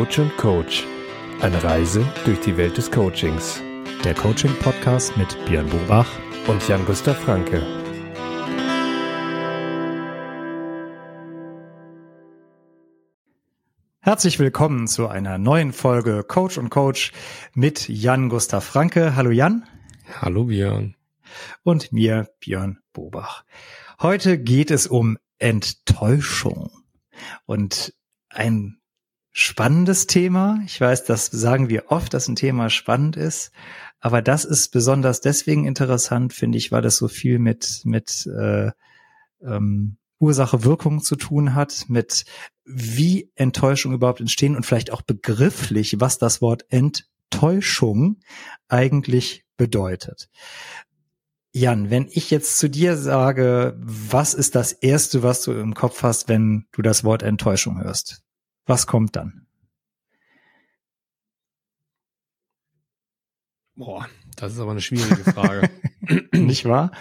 Coach und Coach. Eine Reise durch die Welt des Coachings. Der Coaching-Podcast mit Björn Bobach und Jan-Gustav Franke. Herzlich willkommen zu einer neuen Folge Coach und Coach mit Jan-Gustav Franke. Hallo Jan. Hallo Björn. Und mir, Björn Bobach. Heute geht es um Enttäuschung. Und ein spannendes Thema. Ich weiß, das sagen wir oft, dass ein Thema spannend ist. Aber das ist besonders deswegen interessant, finde ich, weil das so viel mit, mit äh, ähm, Ursache-Wirkung zu tun hat, mit wie Enttäuschung überhaupt entstehen und vielleicht auch begrifflich, was das Wort Enttäuschung eigentlich bedeutet. Jan, wenn ich jetzt zu dir sage, was ist das Erste, was du im Kopf hast, wenn du das Wort Enttäuschung hörst? Was kommt dann? Boah, das ist aber eine schwierige Frage. Nicht wahr?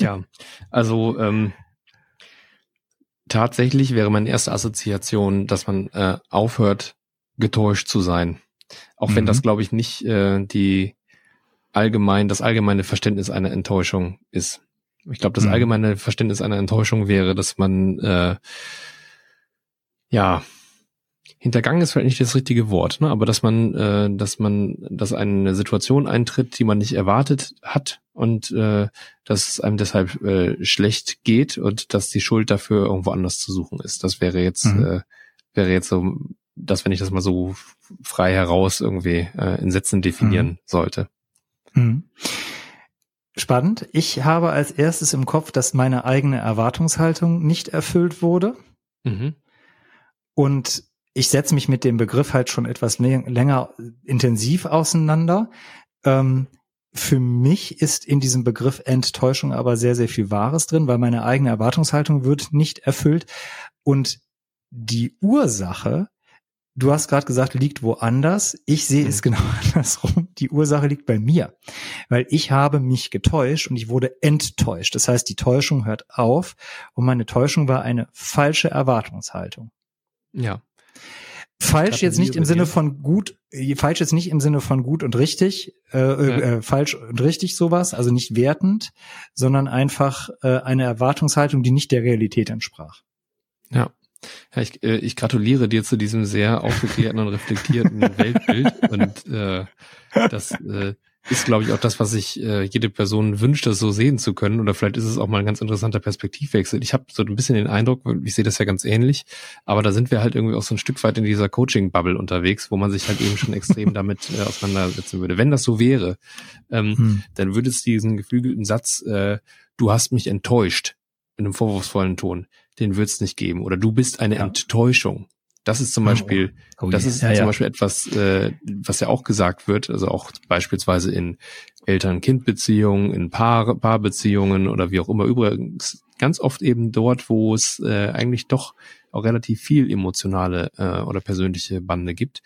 ja, also ähm, tatsächlich wäre meine erste Assoziation, dass man äh, aufhört, getäuscht zu sein. Auch mhm. wenn das, glaube ich, nicht äh, die allgemein, das allgemeine Verständnis einer Enttäuschung ist. Ich glaube, das mhm. allgemeine Verständnis einer Enttäuschung wäre, dass man äh, ja hintergangen ist vielleicht nicht das richtige Wort, ne? aber dass man, äh, dass man, dass eine Situation eintritt, die man nicht erwartet hat und äh, dass es einem deshalb äh, schlecht geht und dass die Schuld dafür irgendwo anders zu suchen ist. Das wäre jetzt, mhm. äh, wäre jetzt so, dass wenn ich das mal so frei heraus irgendwie äh, in Sätzen definieren mhm. sollte. Mhm. Spannend. Ich habe als erstes im Kopf, dass meine eigene Erwartungshaltung nicht erfüllt wurde. Mhm. Und ich setze mich mit dem Begriff halt schon etwas länger intensiv auseinander. Ähm, für mich ist in diesem Begriff Enttäuschung aber sehr, sehr viel Wahres drin, weil meine eigene Erwartungshaltung wird nicht erfüllt. Und die Ursache, du hast gerade gesagt, liegt woanders. Ich sehe es mhm. genau andersrum. Die Ursache liegt bei mir, weil ich habe mich getäuscht und ich wurde enttäuscht. Das heißt, die Täuschung hört auf und meine Täuschung war eine falsche Erwartungshaltung. Ja. Falsch jetzt nicht im Sinne von gut, falsch jetzt nicht im Sinne von gut und richtig, äh, ja. äh, falsch und richtig sowas, also nicht wertend, sondern einfach äh, eine Erwartungshaltung, die nicht der Realität entsprach. Ja. Ja, ich, äh, ich gratuliere dir zu diesem sehr aufgeklärten und reflektierten Weltbild und äh, das äh, ist, glaube ich, auch das, was sich äh, jede Person wünscht, das so sehen zu können. Oder vielleicht ist es auch mal ein ganz interessanter Perspektivwechsel. Ich habe so ein bisschen den Eindruck, ich sehe das ja ganz ähnlich, aber da sind wir halt irgendwie auch so ein Stück weit in dieser Coaching-Bubble unterwegs, wo man sich halt eben schon extrem damit äh, auseinandersetzen würde. Wenn das so wäre, ähm, hm. dann würde es diesen geflügelten Satz, äh, du hast mich enttäuscht, in einem vorwurfsvollen Ton, den wird es nicht geben. Oder du bist eine ja. Enttäuschung. Das ist zum Beispiel, oh, oh, das ist ja, zum ja. Beispiel etwas, äh, was ja auch gesagt wird, also auch beispielsweise in Eltern-Kind-Beziehungen, in Paar Paarbeziehungen oder wie auch immer. Übrigens ganz oft eben dort, wo es äh, eigentlich doch auch relativ viel emotionale äh, oder persönliche Bande gibt,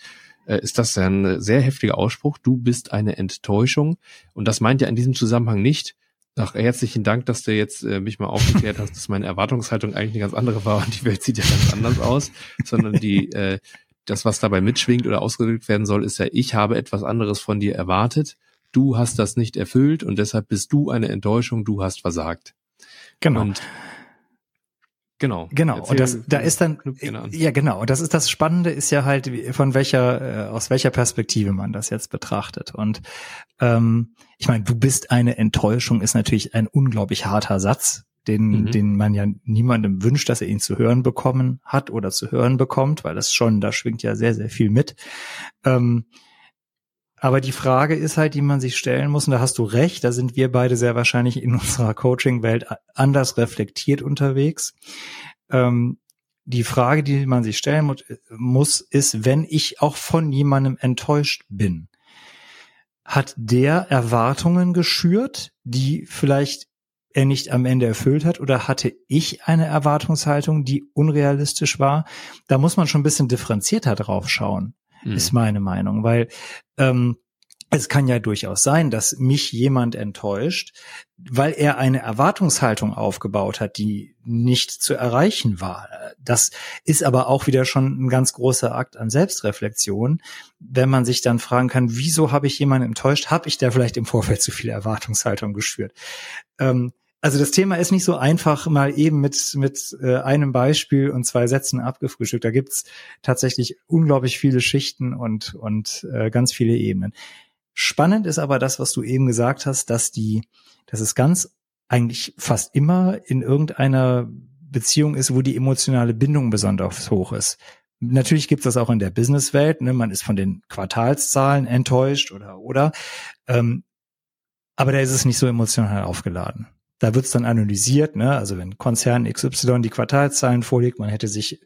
äh, ist das ja ein sehr heftiger Ausspruch. Du bist eine Enttäuschung. Und das meint ja in diesem Zusammenhang nicht, Ach, herzlichen Dank, dass du jetzt äh, mich mal aufgeklärt hast, dass meine Erwartungshaltung eigentlich eine ganz andere war und die Welt sieht ja ganz anders aus, sondern die, äh, das, was dabei mitschwingt oder ausgedrückt werden soll, ist ja, ich habe etwas anderes von dir erwartet, du hast das nicht erfüllt und deshalb bist du eine Enttäuschung, du hast versagt. Genau. Und Genau. Genau. Erzähl, und das, da ist dann, ja genau. Und das ist das Spannende ist ja halt, von welcher, äh, aus welcher Perspektive man das jetzt betrachtet. Und ähm, ich meine, du bist eine Enttäuschung ist natürlich ein unglaublich harter Satz, den, mhm. den man ja niemandem wünscht, dass er ihn zu hören bekommen hat oder zu hören bekommt, weil das schon, da schwingt ja sehr, sehr viel mit. Ähm, aber die Frage ist halt, die man sich stellen muss, und da hast du recht, da sind wir beide sehr wahrscheinlich in unserer Coaching-Welt anders reflektiert unterwegs. Ähm, die Frage, die man sich stellen muss, ist, wenn ich auch von jemandem enttäuscht bin, hat der Erwartungen geschürt, die vielleicht er nicht am Ende erfüllt hat, oder hatte ich eine Erwartungshaltung, die unrealistisch war? Da muss man schon ein bisschen differenzierter drauf schauen mhm. ist meine Meinung, weil ähm, es kann ja durchaus sein, dass mich jemand enttäuscht, weil er eine Erwartungshaltung aufgebaut hat, die nicht zu erreichen war. Das ist aber auch wieder schon ein ganz großer Akt an Selbstreflexion, wenn man sich dann fragen kann, wieso habe ich jemanden enttäuscht? Habe ich da vielleicht im Vorfeld zu viel Erwartungshaltung geschürt? Ähm, also das Thema ist nicht so einfach mal eben mit, mit äh, einem Beispiel und zwei Sätzen abgefrühstückt. Da gibt's tatsächlich unglaublich viele Schichten und, und äh, ganz viele Ebenen. Spannend ist aber das, was du eben gesagt hast, dass die, dass es ganz eigentlich fast immer in irgendeiner Beziehung ist, wo die emotionale Bindung besonders hoch ist. Natürlich gibt es das auch in der Businesswelt. Ne? Man ist von den Quartalszahlen enttäuscht oder oder. Ähm, aber da ist es nicht so emotional aufgeladen. Da wird es dann analysiert, ne? Also wenn Konzern XY die Quartalszahlen vorlegt, man hätte sich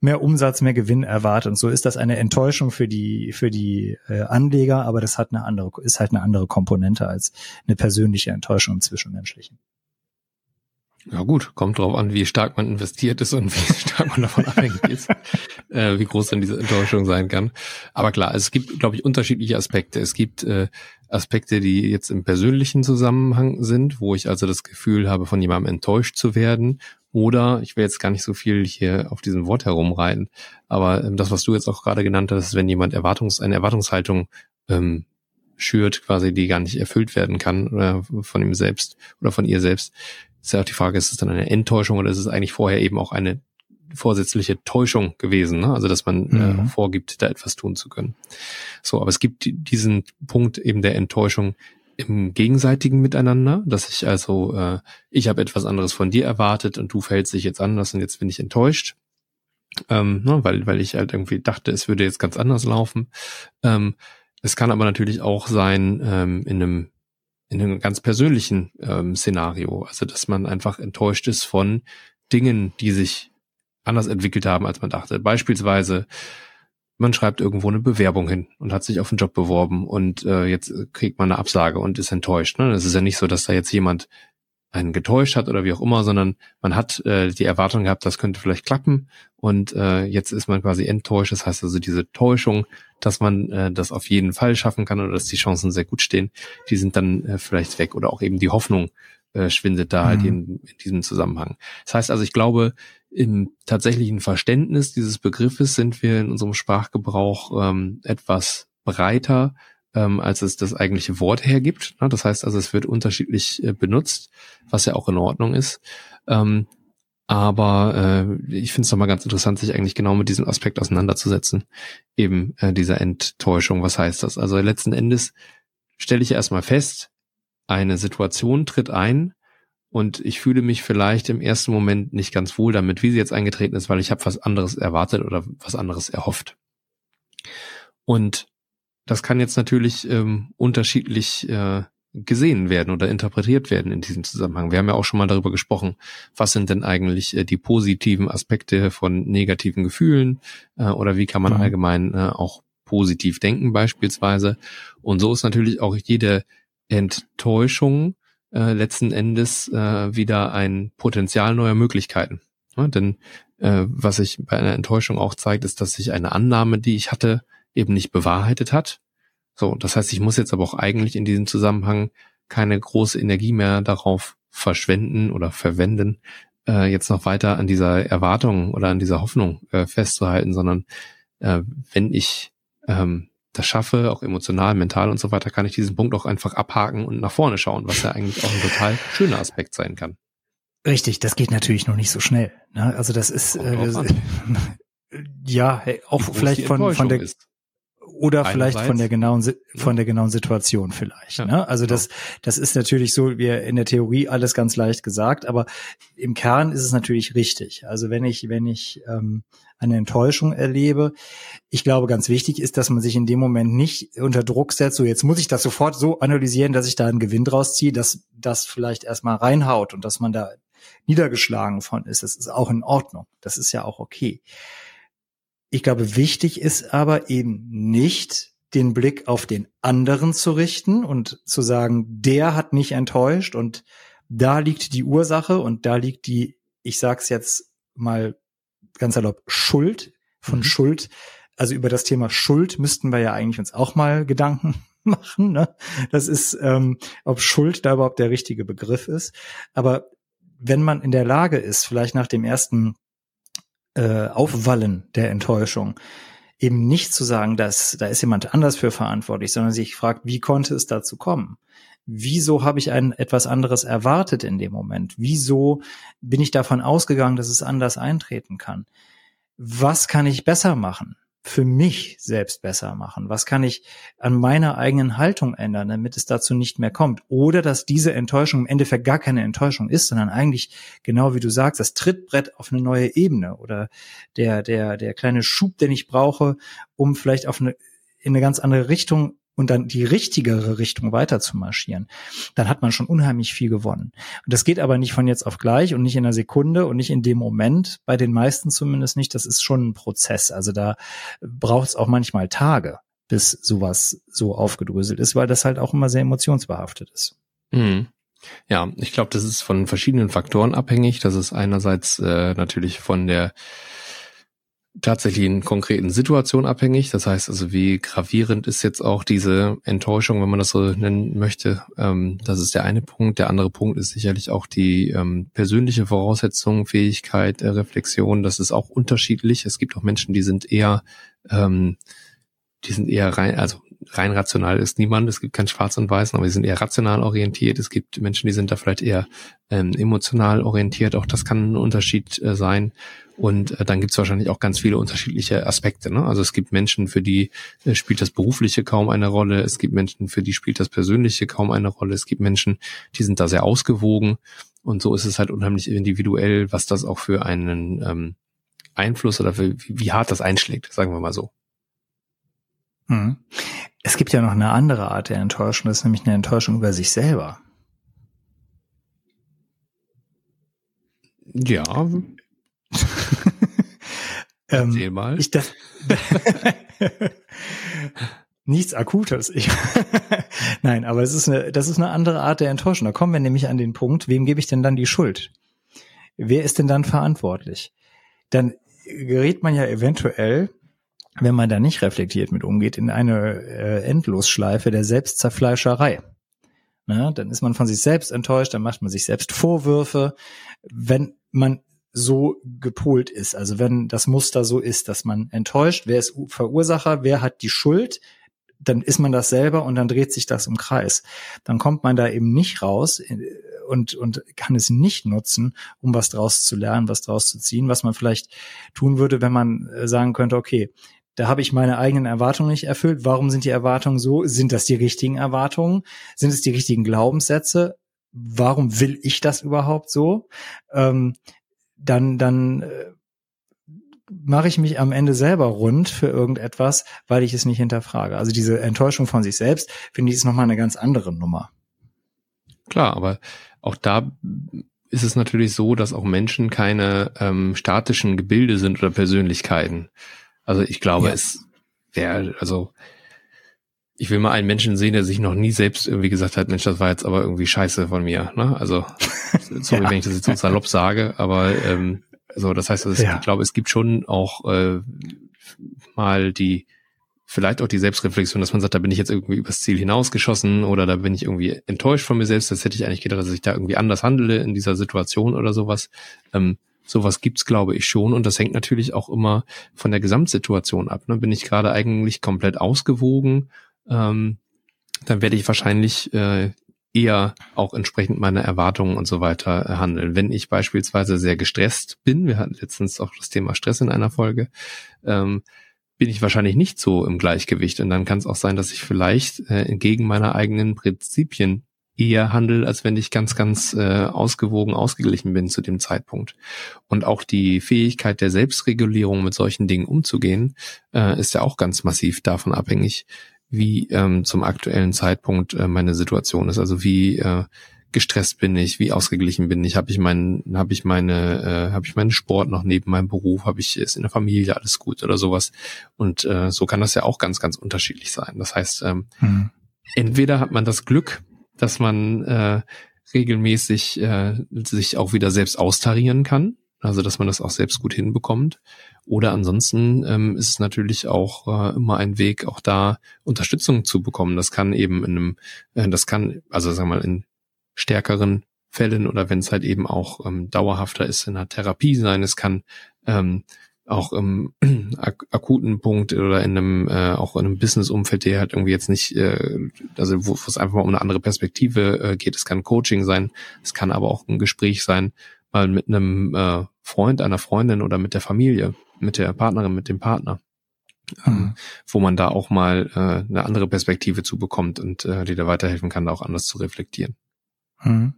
mehr Umsatz, mehr Gewinn erwartet. Und so ist das eine Enttäuschung für die für die äh, Anleger, aber das hat eine andere ist halt eine andere Komponente als eine persönliche Enttäuschung im Zwischenmenschlichen. Ja gut, kommt drauf an, wie stark man investiert ist und wie stark man davon abhängig ist, äh, wie groß dann diese Enttäuschung sein kann. Aber klar, es gibt, glaube ich, unterschiedliche Aspekte. Es gibt äh, Aspekte, die jetzt im persönlichen Zusammenhang sind, wo ich also das Gefühl habe, von jemandem enttäuscht zu werden. Oder ich will jetzt gar nicht so viel hier auf diesem Wort herumreiten, aber ähm, das, was du jetzt auch gerade genannt hast, ist, wenn jemand Erwartungs eine Erwartungshaltung ähm, schürt, quasi die gar nicht erfüllt werden kann oder von ihm selbst oder von ihr selbst, ist ja auch die Frage, ist es dann eine Enttäuschung oder ist es eigentlich vorher eben auch eine vorsätzliche Täuschung gewesen, ne? also dass man äh, mhm. äh, vorgibt, da etwas tun zu können. So, aber es gibt diesen Punkt eben der Enttäuschung im gegenseitigen Miteinander, dass ich also, äh, ich habe etwas anderes von dir erwartet und du fällst dich jetzt anders und jetzt bin ich enttäuscht. Ähm, ne, weil, weil ich halt irgendwie dachte, es würde jetzt ganz anders laufen. Ähm, es kann aber natürlich auch sein, ähm, in einem in einem ganz persönlichen ähm, Szenario. Also, dass man einfach enttäuscht ist von Dingen, die sich anders entwickelt haben, als man dachte. Beispielsweise, man schreibt irgendwo eine Bewerbung hin und hat sich auf einen Job beworben und äh, jetzt kriegt man eine Absage und ist enttäuscht. Ne? Das ist ja nicht so, dass da jetzt jemand einen getäuscht hat oder wie auch immer, sondern man hat äh, die Erwartung gehabt, das könnte vielleicht klappen und äh, jetzt ist man quasi enttäuscht. Das heißt also diese Täuschung, dass man äh, das auf jeden Fall schaffen kann oder dass die Chancen sehr gut stehen, die sind dann äh, vielleicht weg oder auch eben die Hoffnung äh, schwindet da halt mhm. halt in, in diesem Zusammenhang. Das heißt also, ich glaube, im tatsächlichen Verständnis dieses Begriffes sind wir in unserem Sprachgebrauch ähm, etwas breiter ähm, als es das eigentliche Wort hergibt. Ne? Das heißt also, es wird unterschiedlich äh, benutzt, was ja auch in Ordnung ist. Ähm, aber äh, ich finde es nochmal ganz interessant, sich eigentlich genau mit diesem Aspekt auseinanderzusetzen. Eben äh, dieser Enttäuschung. Was heißt das? Also letzten Endes stelle ich erstmal fest, eine Situation tritt ein und ich fühle mich vielleicht im ersten Moment nicht ganz wohl damit, wie sie jetzt eingetreten ist, weil ich habe was anderes erwartet oder was anderes erhofft. Und das kann jetzt natürlich ähm, unterschiedlich äh, gesehen werden oder interpretiert werden in diesem Zusammenhang. Wir haben ja auch schon mal darüber gesprochen, was sind denn eigentlich äh, die positiven Aspekte von negativen Gefühlen äh, oder wie kann man mhm. allgemein äh, auch positiv denken beispielsweise. Und so ist natürlich auch jede Enttäuschung äh, letzten Endes äh, wieder ein Potenzial neuer Möglichkeiten. Ja, denn äh, was sich bei einer Enttäuschung auch zeigt, ist, dass sich eine Annahme, die ich hatte, eben nicht bewahrheitet hat. So, das heißt, ich muss jetzt aber auch eigentlich in diesem Zusammenhang keine große Energie mehr darauf verschwenden oder verwenden, äh, jetzt noch weiter an dieser Erwartung oder an dieser Hoffnung äh, festzuhalten, sondern äh, wenn ich ähm, das schaffe, auch emotional, mental und so weiter, kann ich diesen Punkt auch einfach abhaken und nach vorne schauen, was ja eigentlich auch ein total schöner Aspekt sein kann. Richtig, das geht natürlich noch nicht so schnell. Ne? Also das ist äh, ja auch vielleicht von, von der ist oder vielleicht von der genauen von der genauen Situation vielleicht. Ja, ne? Also das das ist natürlich so, wie in der Theorie alles ganz leicht gesagt, aber im Kern ist es natürlich richtig. Also wenn ich wenn ich ähm, eine Enttäuschung erlebe, ich glaube, ganz wichtig ist, dass man sich in dem Moment nicht unter Druck setzt. So jetzt muss ich das sofort so analysieren, dass ich da einen Gewinn draus ziehe, dass das vielleicht erstmal reinhaut und dass man da niedergeschlagen von ist. Das ist auch in Ordnung. Das ist ja auch okay. Ich glaube, wichtig ist aber eben nicht, den Blick auf den anderen zu richten und zu sagen, der hat mich enttäuscht und da liegt die Ursache und da liegt die, ich sag's jetzt mal ganz erlaubt, Schuld. Von mhm. Schuld Also über das Thema Schuld müssten wir ja eigentlich uns auch mal Gedanken machen. Ne? Das ist, ähm, ob Schuld da überhaupt der richtige Begriff ist. Aber wenn man in der Lage ist, vielleicht nach dem ersten äh, Aufwallen der Enttäuschung, eben nicht zu sagen, dass da ist jemand anders für verantwortlich, sondern sich fragt, wie konnte es dazu kommen? Wieso habe ich ein etwas anderes erwartet in dem Moment? Wieso bin ich davon ausgegangen, dass es anders eintreten kann? Was kann ich besser machen? Für mich selbst besser machen? Was kann ich an meiner eigenen Haltung ändern, damit es dazu nicht mehr kommt? Oder dass diese Enttäuschung im Endeffekt gar keine Enttäuschung ist, sondern eigentlich, genau wie du sagst, das Trittbrett auf eine neue Ebene oder der, der, der kleine Schub, den ich brauche, um vielleicht auf eine, in eine ganz andere Richtung und dann die richtigere Richtung weiter zu marschieren, dann hat man schon unheimlich viel gewonnen. Und das geht aber nicht von jetzt auf gleich und nicht in einer Sekunde und nicht in dem Moment, bei den meisten zumindest nicht. Das ist schon ein Prozess. Also da braucht es auch manchmal Tage, bis sowas so aufgedröselt ist, weil das halt auch immer sehr emotionsbehaftet ist. Mhm. Ja, ich glaube, das ist von verschiedenen Faktoren abhängig. Das ist einerseits äh, natürlich von der tatsächlich in konkreten Situationen abhängig. Das heißt also, wie gravierend ist jetzt auch diese Enttäuschung, wenn man das so nennen möchte. Ähm, das ist der eine Punkt. Der andere Punkt ist sicherlich auch die ähm, persönliche Voraussetzung, Fähigkeit, äh, Reflexion. Das ist auch unterschiedlich. Es gibt auch Menschen, die sind eher, ähm, die sind eher rein, also rein rational ist niemand. Es gibt kein Schwarz und Weiß, aber die sind eher rational orientiert. Es gibt Menschen, die sind da vielleicht eher ähm, emotional orientiert. Auch das kann ein Unterschied äh, sein. Und äh, dann gibt es wahrscheinlich auch ganz viele unterschiedliche Aspekte. Ne? Also es gibt Menschen, für die äh, spielt das Berufliche kaum eine Rolle. Es gibt Menschen, für die spielt das Persönliche kaum eine Rolle. Es gibt Menschen, die sind da sehr ausgewogen. Und so ist es halt unheimlich individuell, was das auch für einen ähm, Einfluss oder für, wie, wie hart das einschlägt, sagen wir mal so. Hm. Es gibt ja noch eine andere Art der Enttäuschung, das ist nämlich eine Enttäuschung über sich selber. Ja. Erzähl ähm, mal. Ich das, nichts Akutes. Ich Nein, aber es ist eine, das ist eine andere Art der Enttäuschung. Da kommen wir nämlich an den Punkt, wem gebe ich denn dann die Schuld? Wer ist denn dann verantwortlich? Dann gerät man ja eventuell wenn man da nicht reflektiert mit umgeht, in eine äh, Endlosschleife der Selbstzerfleischerei. Ne? Dann ist man von sich selbst enttäuscht, dann macht man sich selbst Vorwürfe. Wenn man so gepolt ist, also wenn das Muster so ist, dass man enttäuscht, wer ist Verursacher, wer hat die Schuld, dann ist man das selber und dann dreht sich das im Kreis. Dann kommt man da eben nicht raus äh, und, und kann es nicht nutzen, um was draus zu lernen, was draus zu ziehen, was man vielleicht tun würde, wenn man äh, sagen könnte, okay, da habe ich meine eigenen Erwartungen nicht erfüllt. Warum sind die Erwartungen so? Sind das die richtigen Erwartungen? Sind es die richtigen Glaubenssätze? Warum will ich das überhaupt so? Ähm, dann dann äh, mache ich mich am Ende selber rund für irgendetwas, weil ich es nicht hinterfrage. Also diese Enttäuschung von sich selbst, finde ich, ist nochmal eine ganz andere Nummer. Klar, aber auch da ist es natürlich so, dass auch Menschen keine ähm, statischen Gebilde sind oder Persönlichkeiten. Also ich glaube, ja. es wäre, also ich will mal einen Menschen sehen, der sich noch nie selbst irgendwie gesagt hat, Mensch, das war jetzt aber irgendwie scheiße von mir. Ne? Also, sorry, ja. wenn ich das jetzt so salopp sage, aber ähm, so, das heißt, also, ja. ich glaube, es gibt schon auch äh, mal die, vielleicht auch die Selbstreflexion, dass man sagt, da bin ich jetzt irgendwie übers Ziel hinausgeschossen oder da bin ich irgendwie enttäuscht von mir selbst. Das hätte ich eigentlich gedacht, dass ich da irgendwie anders handele in dieser Situation oder sowas. Ähm, Sowas gibt's, glaube ich, schon. Und das hängt natürlich auch immer von der Gesamtsituation ab. Ne? Bin ich gerade eigentlich komplett ausgewogen, ähm, dann werde ich wahrscheinlich äh, eher auch entsprechend meiner Erwartungen und so weiter äh, handeln. Wenn ich beispielsweise sehr gestresst bin, wir hatten letztens auch das Thema Stress in einer Folge, ähm, bin ich wahrscheinlich nicht so im Gleichgewicht. Und dann kann es auch sein, dass ich vielleicht äh, entgegen meiner eigenen Prinzipien eher handel, als wenn ich ganz, ganz äh, ausgewogen, ausgeglichen bin zu dem Zeitpunkt. Und auch die Fähigkeit der Selbstregulierung mit solchen Dingen umzugehen, äh, ist ja auch ganz massiv davon abhängig, wie ähm, zum aktuellen Zeitpunkt äh, meine Situation ist. Also wie äh, gestresst bin ich, wie ausgeglichen bin ich, habe ich meinen, habe ich meine, äh, habe ich meinen Sport noch neben meinem Beruf, habe ich ist in der Familie alles gut oder sowas. Und äh, so kann das ja auch ganz, ganz unterschiedlich sein. Das heißt, ähm, hm. entweder hat man das Glück, dass man äh, regelmäßig äh, sich auch wieder selbst austarieren kann. also dass man das auch selbst gut hinbekommt. Oder ansonsten ähm, ist es natürlich auch äh, immer ein Weg, auch da Unterstützung zu bekommen. Das kann eben in einem, äh, das kann, also sagen wir mal, in stärkeren Fällen oder wenn es halt eben auch ähm, dauerhafter ist in einer Therapie sein. Es kann ähm, auch im ak akuten Punkt oder in einem äh, auch in einem Business-Umfeld, der halt irgendwie jetzt nicht, äh, also wo es einfach mal um eine andere Perspektive äh, geht. Es kann Coaching sein, es kann aber auch ein Gespräch sein, mal mit einem äh, Freund, einer Freundin oder mit der Familie, mit der Partnerin, mit dem Partner. Ähm, mhm. wo man da auch mal äh, eine andere Perspektive zu bekommt und äh, die da weiterhelfen kann, da auch anders zu reflektieren. Mhm.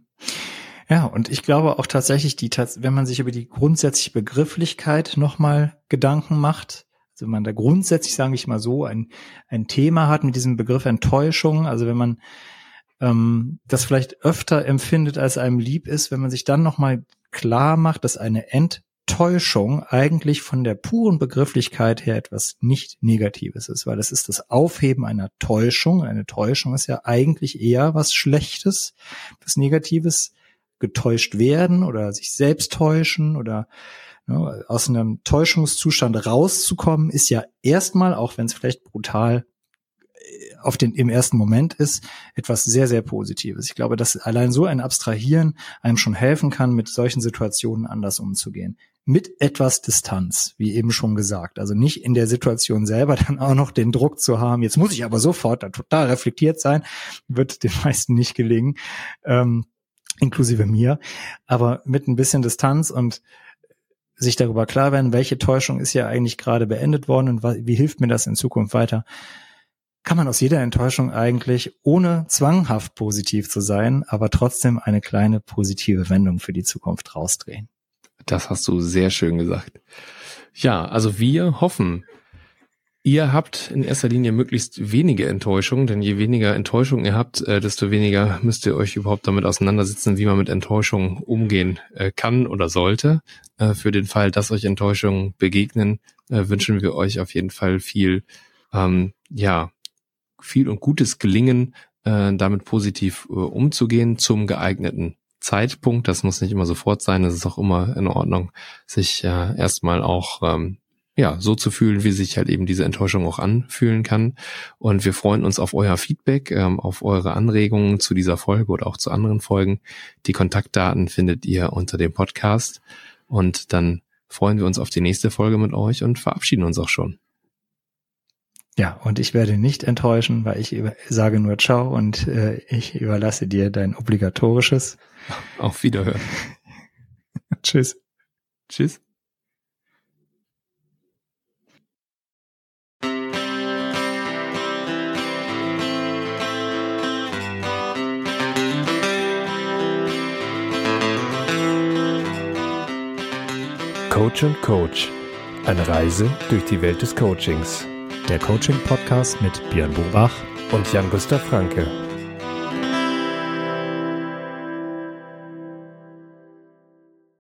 Ja, und ich glaube auch tatsächlich, die, wenn man sich über die grundsätzliche Begrifflichkeit nochmal Gedanken macht, also wenn man da grundsätzlich, sage ich mal so, ein, ein Thema hat mit diesem Begriff Enttäuschung, also wenn man ähm, das vielleicht öfter empfindet, als einem lieb ist, wenn man sich dann nochmal klar macht, dass eine Enttäuschung eigentlich von der puren Begrifflichkeit her etwas nicht Negatives ist, weil das ist das Aufheben einer Täuschung. Eine Täuschung ist ja eigentlich eher was Schlechtes, was Negatives getäuscht werden oder sich selbst täuschen oder ne, aus einem Täuschungszustand rauszukommen, ist ja erstmal, auch wenn es vielleicht brutal äh, auf den, im ersten Moment ist, etwas sehr, sehr Positives. Ich glaube, dass allein so ein Abstrahieren einem schon helfen kann, mit solchen Situationen anders umzugehen. Mit etwas Distanz, wie eben schon gesagt. Also nicht in der Situation selber dann auch noch den Druck zu haben, jetzt muss ich aber sofort da total reflektiert sein, wird den meisten nicht gelingen. Ähm, inklusive mir, aber mit ein bisschen Distanz und sich darüber klar werden, welche Täuschung ist ja eigentlich gerade beendet worden und wie hilft mir das in Zukunft weiter, kann man aus jeder Enttäuschung eigentlich, ohne zwanghaft positiv zu sein, aber trotzdem eine kleine positive Wendung für die Zukunft rausdrehen. Das hast du sehr schön gesagt. Ja, also wir hoffen, Ihr habt in erster Linie möglichst wenige Enttäuschungen, denn je weniger Enttäuschungen ihr habt, äh, desto weniger müsst ihr euch überhaupt damit auseinandersetzen, wie man mit Enttäuschungen umgehen äh, kann oder sollte. Äh, für den Fall, dass euch Enttäuschungen begegnen, wünschen wir euch auf jeden Fall viel, ähm, ja, viel und gutes Gelingen, damit positiv umzugehen zum geeigneten Zeitpunkt. Das muss nicht immer sofort sein. Es ist auch immer in Ordnung, sich erstmal auch ähm, ja, so zu fühlen, wie sich halt eben diese Enttäuschung auch anfühlen kann. Und wir freuen uns auf euer Feedback, ähm, auf eure Anregungen zu dieser Folge oder auch zu anderen Folgen. Die Kontaktdaten findet ihr unter dem Podcast. Und dann freuen wir uns auf die nächste Folge mit euch und verabschieden uns auch schon. Ja, und ich werde nicht enttäuschen, weil ich sage nur Ciao und äh, ich überlasse dir dein obligatorisches. Auf Wiederhören. Tschüss. Tschüss. Coach und Coach. Eine Reise durch die Welt des Coachings. Der Coaching-Podcast mit Björn Bobach und Jan-Gustav Franke.